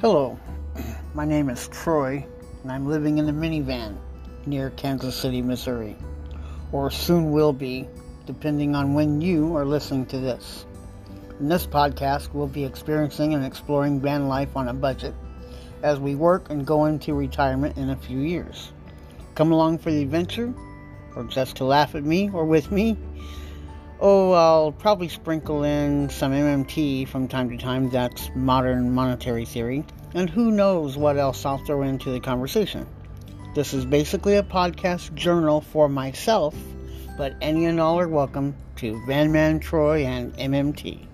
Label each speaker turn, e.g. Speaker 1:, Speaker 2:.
Speaker 1: Hello, my name is Troy, and I'm living in a minivan near Kansas City, Missouri, or soon will be, depending on when you are listening to this. In this podcast, we'll be experiencing and exploring van life on a budget as we work and go into retirement in a few years. Come along for the adventure, or just to laugh at me or with me. Oh, I'll probably sprinkle in some MMT from time to time. That's modern monetary theory. And who knows what else I'll throw into the conversation. This is basically a podcast journal for myself, but any and all are welcome to Van Man Troy and MMT.